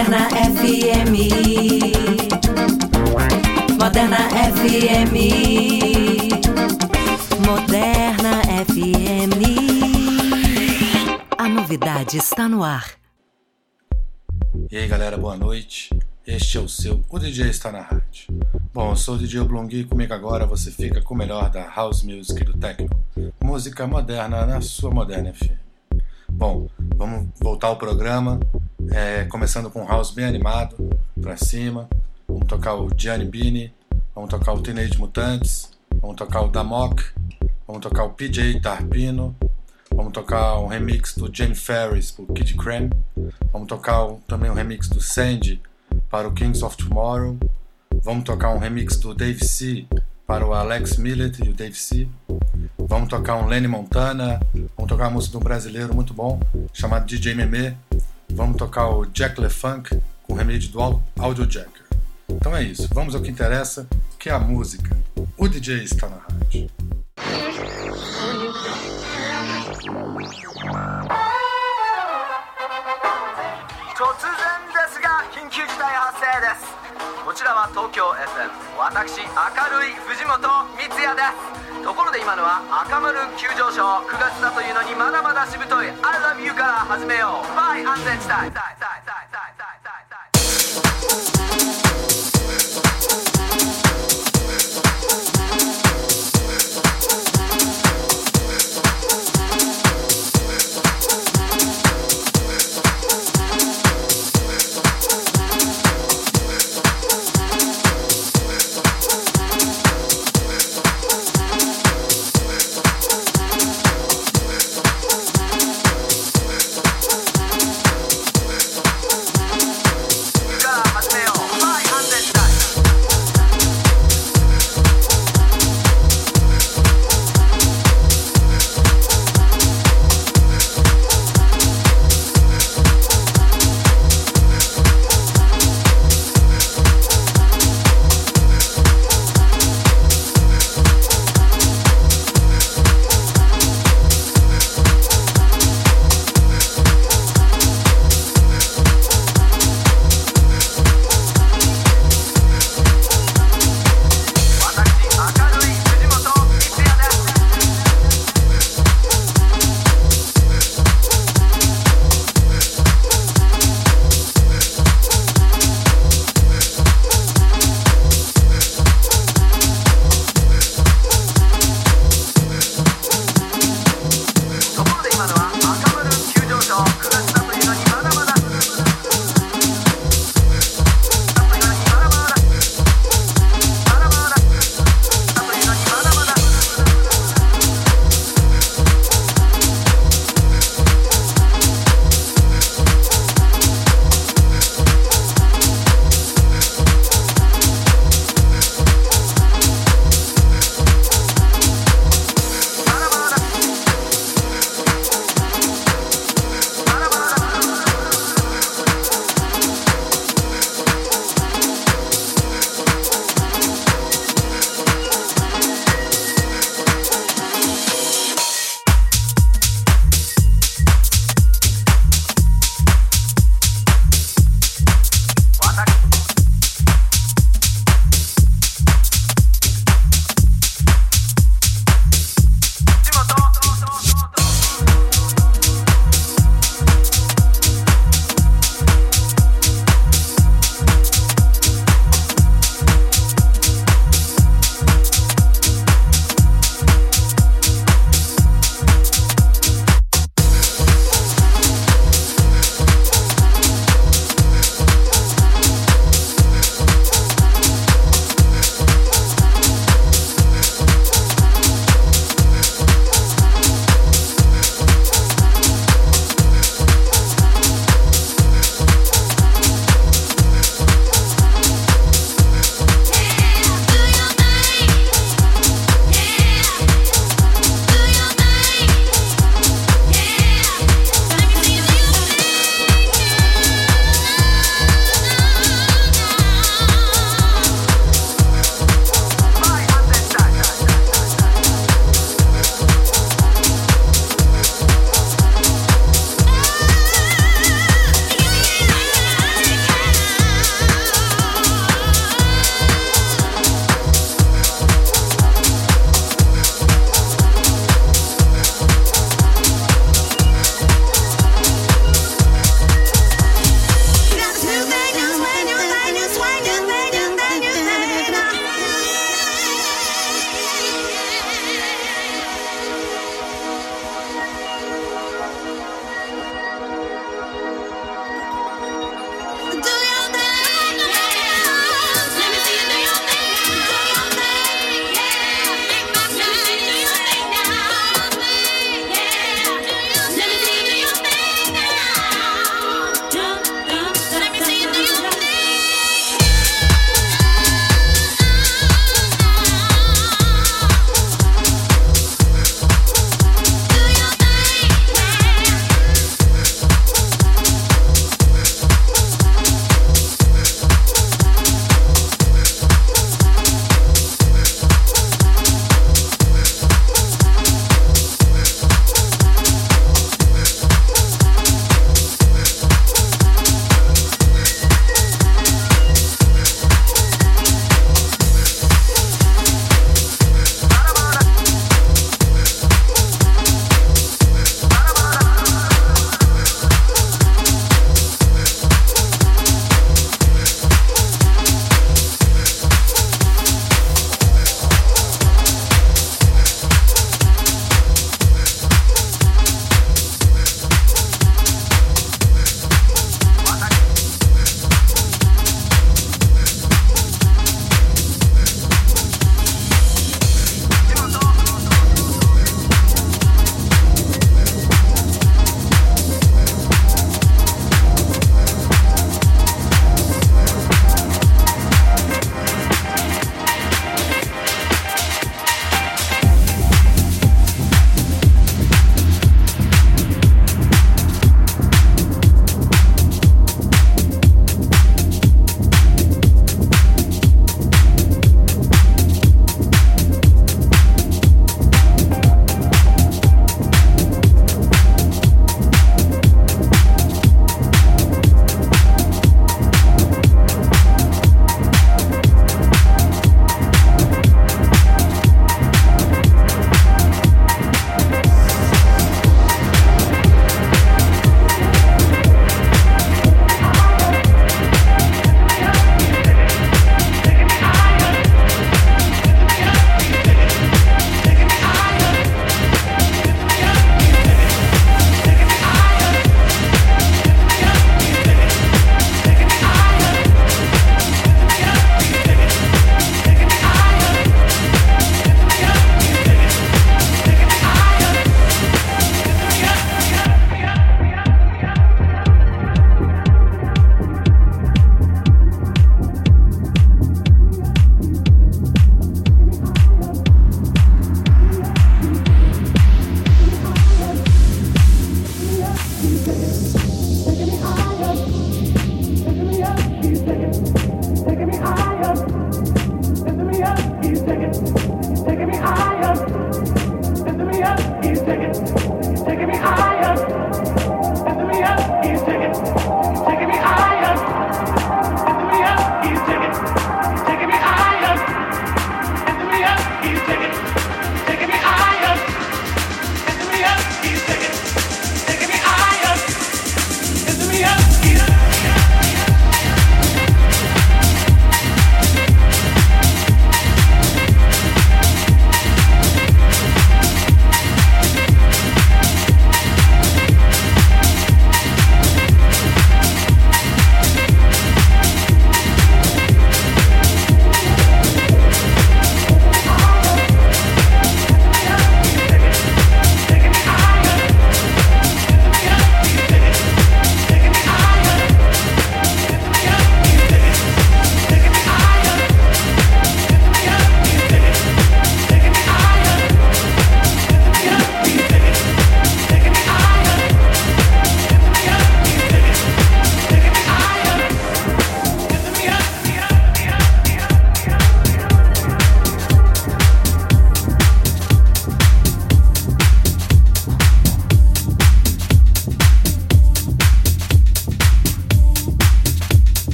Moderna FM. Moderna FM. Moderna FM. A novidade está no ar. E aí galera, boa noite. Este é o seu O DJ está na rádio. Bom, eu sou o DJ Oblongui e comigo agora você fica com o melhor da House Music e do Techno. Música moderna na sua Moderna FM. Bom, vamos voltar ao programa, é, começando com um house bem animado, pra cima. Vamos tocar o Gianni Bini, vamos tocar o Teenage Mutantes, vamos tocar o Damok, vamos tocar o PJ Tarpino, vamos tocar um remix do Jane Ferris pro Kid Creme, vamos tocar também um remix do Sandy para o Kings of Tomorrow, vamos tocar um remix do Dave C para o Alex Millet e o Dave C. Vamos tocar um Lenny Montana, vamos tocar uma música de um brasileiro muito bom chamado DJ Meme. Vamos tocar o Jack LeFunk com o remédio do Audio Jacker. Então é isso, vamos ao que interessa, que é a música. O DJ está na rádio. こちらは東京 FM 私明るい藤本光也です。ところで今のは赤丸急上昇。9月だというのにまだまだしぶとい。I love you から始めよう。バイ安全地帯。